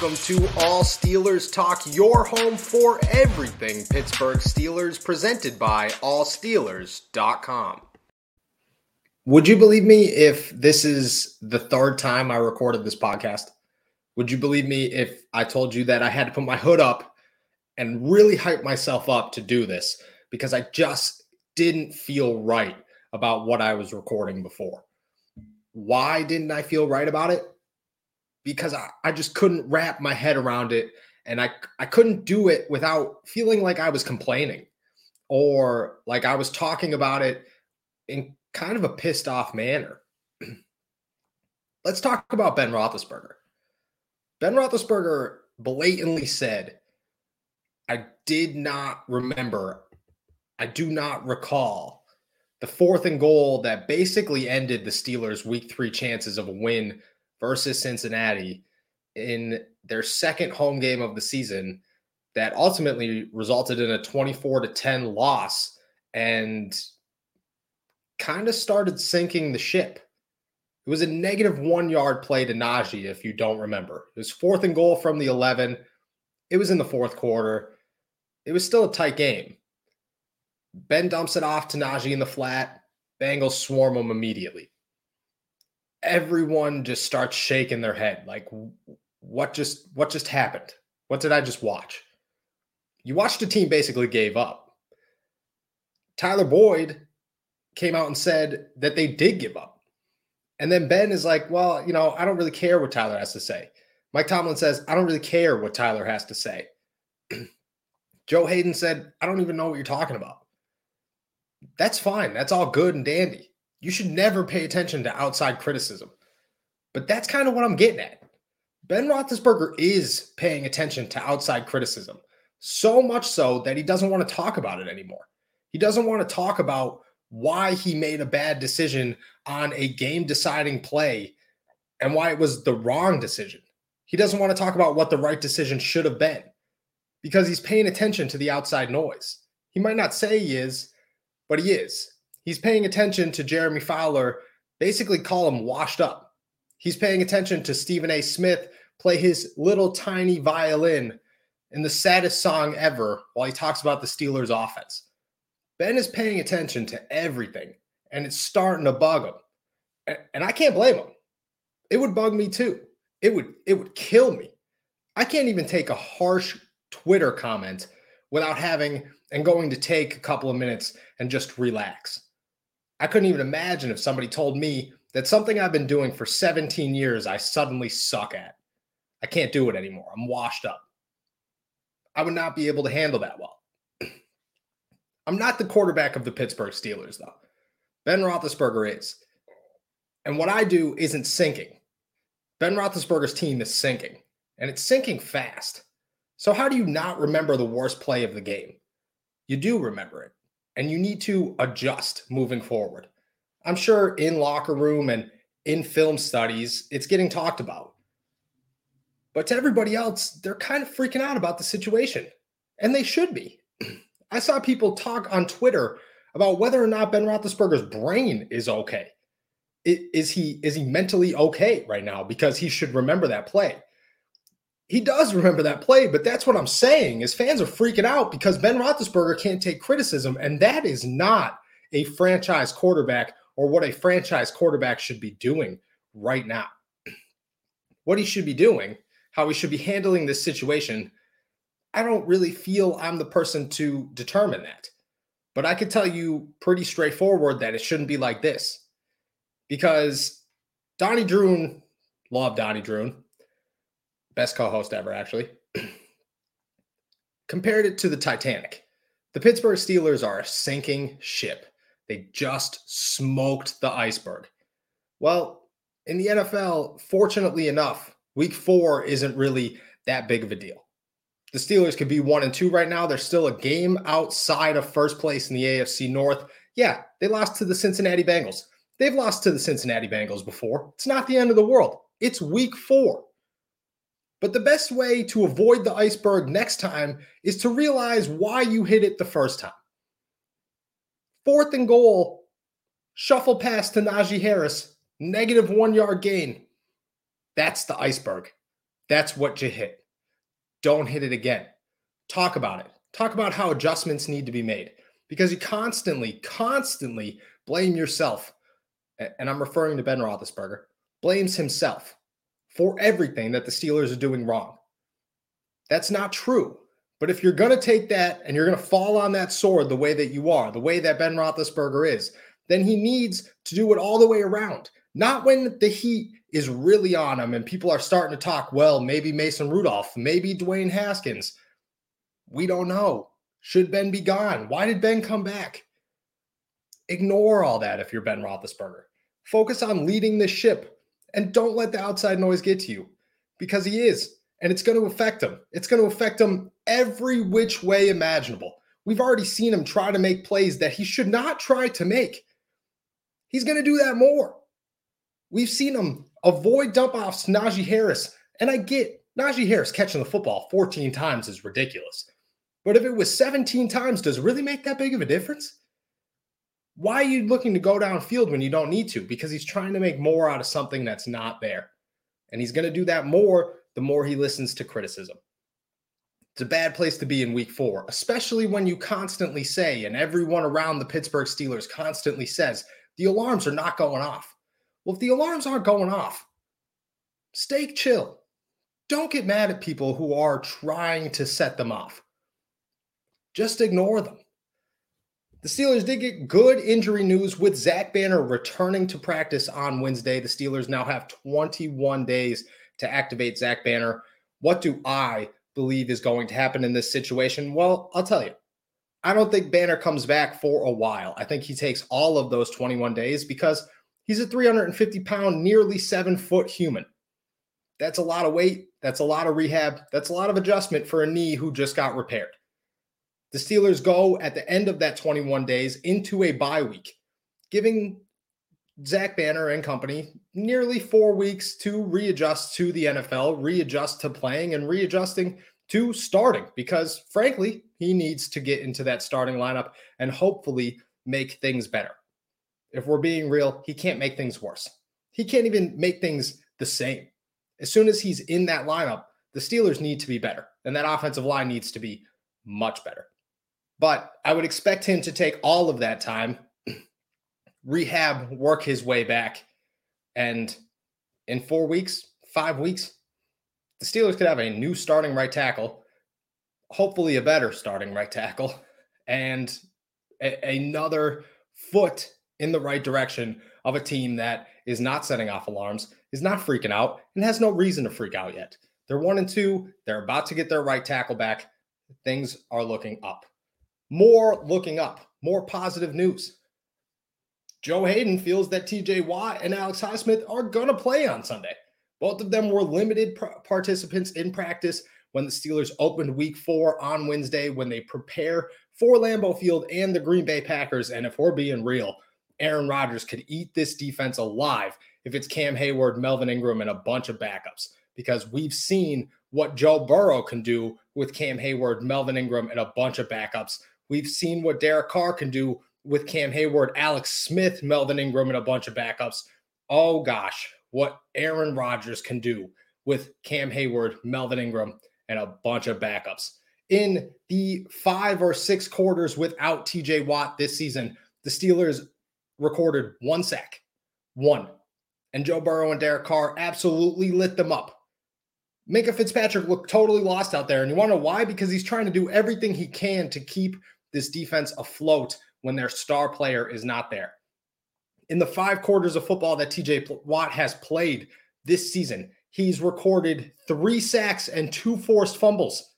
welcome to All Steelers Talk, your home for everything Pittsburgh Steelers, presented by allsteelers.com. Would you believe me if this is the third time I recorded this podcast? Would you believe me if I told you that I had to put my hood up and really hype myself up to do this because I just didn't feel right about what I was recording before? Why didn't I feel right about it? Because I, I just couldn't wrap my head around it and I I couldn't do it without feeling like I was complaining or like I was talking about it in kind of a pissed off manner. Let's talk about Ben Roethlisberger. Ben Roethlisberger blatantly said, I did not remember, I do not recall the fourth and goal that basically ended the Steelers' week three chances of a win versus Cincinnati in their second home game of the season that ultimately resulted in a 24 to 10 loss and kind of started sinking the ship. It was a negative one yard play to Najee, if you don't remember. It was fourth and goal from the 11. It was in the fourth quarter. It was still a tight game. Ben dumps it off to Najee in the flat. Bengals swarm him immediately everyone just starts shaking their head like what just what just happened? What did i just watch? You watched a team basically gave up. Tyler boyd came out and said that they did give up. And then ben is like well you know i don't really care what tyler has to say. Mike tomlin says i don't really care what tyler has to say. Joe Haden said i don't even know what you're talking about. That's fine. That's all good and dandy you should never pay attention to outside criticism. But that's kind of what I'm getting at. Ben Roethlisberger is paying attention to outside criticism, so much so that he doesn't want to talk about it anymore. He doesn't want to talk about why he made a bad decision on a game deciding play and why it was the wrong decision. He doesn't want to talk about what the right decision should have been because he's paying attention to the outside noise. He might not say he is, but he is. He's paying attention to Jeremy Fowler basically call him washed up. He's paying attention to Stephen A. Smith play his little tiny violin in the saddest song ever while he talks about the Steelers' offense. Ben is paying attention to everything, and it's starting to bug him. And I can't blame him. It would bug me too. It would it would kill me. I can't even take a harsh Twitter comment without having and going to take a couple of minutes and just relax. I couldn't even imagine if somebody told me that something I've been doing for 17 years, I suddenly suck at. I can't do it anymore. I'm washed up. I would not be able to handle that well. I'm not the quarterback of the Pittsburgh Steelers, though. Ben Roethlisberger is. And what I do isn't sinking. Ben Roethlisberger's team is sinking, and it's sinking fast. So, how do you not remember the worst play of the game? You do remember it and you need to adjust moving forward. I'm sure in locker room and in film studies, it's getting talked about. But to everybody else, they're kind of freaking out about the situation, and they should be. I saw people talk on Twitter about whether or not Ben Roethlisberger's brain is okay. Is he is he mentally okay right now? Because he should remember that play he does remember that play, but that's what I'm saying is fans are freaking out because Ben Roethlisberger can't take criticism, and that is not a franchise quarterback or what a franchise quarterback should be doing right now. What he should be doing, how he should be handling this situation, I don't really feel I'm the person to determine that. But I could tell you pretty straightforward that it shouldn't be like this because Donnie Druin, love Donnie Druin, best co-host ever, actually, compared it to the Titanic. The Pittsburgh Steelers are a sinking ship. They just smoked the iceberg. Well, in the NFL, fortunately enough, week four isn't really that big of a deal. The Steelers could be one and two right now. They're still a game outside of first place in the AFC North. Yeah, they lost to the Cincinnati Bengals. They've lost to the Cincinnati Bengals before. It's not the end of the world. It's week four. But the best way to avoid the iceberg next time is to realize why you hit it the first time. Fourth and goal, shuffle pass to Najee Harris, negative one yard gain. That's the iceberg. That's what you hit. Don't hit it again. Talk about it. Talk about how adjustments need to be made because you constantly, constantly blame yourself. And I'm referring to Ben Roethlisberger, blames himself for everything that the Steelers are doing wrong. That's not true. But if you're going to take that and you're going to fall on that sword the way that you are, the way that Ben Roethlisberger is, then he needs to do it all the way around. Not when the heat is really on him and people are starting to talk, well, maybe Mason Rudolph, maybe Dwayne Haskins. We don't know. Should Ben be gone? Why did Ben come back? Ignore all that if you're Ben Roethlisberger. Focus on leading the ship and don't let the outside noise get to you because he is, and it's going to affect him. It's going to affect him every which way imaginable. We've already seen him try to make plays that he should not try to make. He's going to do that more. We've seen him avoid dump offs Najee Harris. And I get Najee Harris catching the football 14 times is ridiculous. But if it was 17 times, does it really make that big of a difference? Why are you looking to go downfield when you don't need to? Because he's trying to make more out of something that's not there. And he's going to do that more the more he listens to criticism. It's a bad place to be in week four, especially when you constantly say, and everyone around the Pittsburgh Steelers constantly says, the alarms are not going off. Well, if the alarms aren't going off, stay chill. Don't get mad at people who are trying to set them off. Just ignore them. The Steelers did get good injury news with Zach Banner returning to practice on Wednesday. The Steelers now have 21 days to activate Zach Banner. What do I believe is going to happen in this situation? Well, I'll tell you. I don't think Banner comes back for a while. I think he takes all of those 21 days because he's a 350 pound, nearly seven foot human. That's a lot of weight. That's a lot of rehab. That's a lot of adjustment for a knee who just got repaired. The Steelers go at the end of that 21 days into a bye week, giving Zach Banner and company nearly four weeks to readjust to the NFL, readjust to playing, and readjusting to starting because, frankly, he needs to get into that starting lineup and hopefully make things better. If we're being real, he can't make things worse. He can't even make things the same. As soon as he's in that lineup, the Steelers need to be better, and that offensive line needs to be much better. But I would expect him to take all of that time, rehab, work his way back. And in four weeks, five weeks, the Steelers could have a new starting right tackle, hopefully a better starting right tackle, and a- another foot in the right direction of a team that is not setting off alarms, is not freaking out, and has no reason to freak out yet. They're one and two. They're about to get their right tackle back. Things are looking up more looking up, more positive news. Joe Haden feels that TJ Watt and Alex Highsmith are going to play on Sunday. Both of them were limited participants in practice when the Steelers opened week four on Wednesday when they prepare for Lambeau Field and the Green Bay Packers. And if we're being real, Aaron Rodgers could eat this defense alive if it's Cam Hayward, Melvin Ingram, and a bunch of backups because we've seen what Joe Burrow can do with Cam Hayward, Melvin Ingram, and a bunch of backups We've seen what Derek Carr can do with Cam Hayward, Alex Smith, Melvin Ingram, and a bunch of backups. Oh gosh, what Aaron Rodgers can do with Cam Hayward, Melvin Ingram, and a bunch of backups. In the five or six quarters without TJ Watt this season, the Steelers recorded one sack, one. And Joe Burrow and Derek Carr absolutely lit them up. Minkah Fitzpatrick looked totally lost out there. And you want to know why? Because he's trying to do everything he can to keep this defense afloat when their star player is not there. In the five quarters of football that TJ Watt has played this season, he's recorded three sacks and two forced fumbles.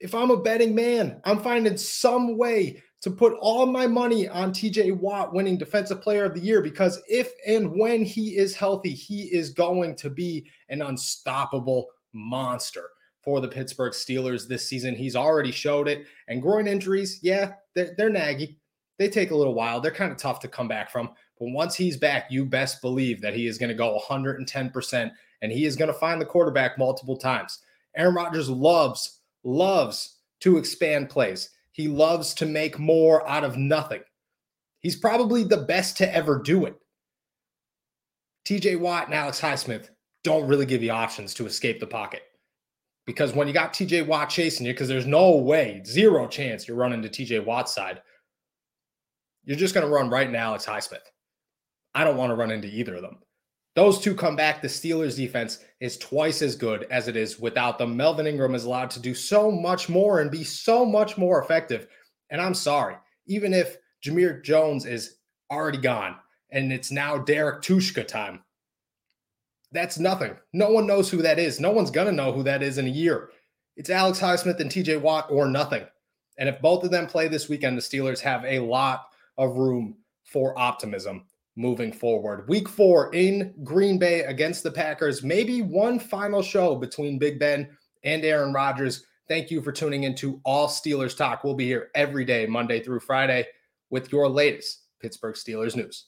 If I'm a betting man, I'm finding some way to put all my money on TJ Watt winning Defensive Player of the Year because if and when he is healthy, he is going to be an unstoppable monster for the Pittsburgh Steelers this season. He's already showed it. And groin injuries, yeah, they're, they're naggy. They take a little while. They're kind of tough to come back from. But once he's back, you best believe that he is going to go 110% and he is going to find the quarterback multiple times. Aaron Rodgers loves, loves to expand plays. He loves to make more out of nothing. He's probably the best to ever do it. TJ Watt and Alex Highsmith don't really give you options to escape the pocket. Because when you got TJ Watt chasing you, because there's no way, zero chance you're running to TJ Watt's side, you're just going to run right now. It's Highsmith. I don't want to run into either of them. Those two come back. The Steelers defense is twice as good as it is without them. Melvin Ingram is allowed to do so much more and be so much more effective. And I'm sorry, even if Jamir Jones is already gone and it's now Derek Tuszka time, that's nothing. No one knows who that is. No one's going to know who that is in a year. It's Alex Highsmith and TJ Watt or nothing. And if both of them play this weekend, the Steelers have a lot of room for optimism moving forward. Week four in Green Bay against the Packers. Maybe one final show between Big Ben and Aaron Rodgers. Thank you for tuning into All Steelers Talk. We'll be here every day, Monday through Friday, with your latest Pittsburgh Steelers news.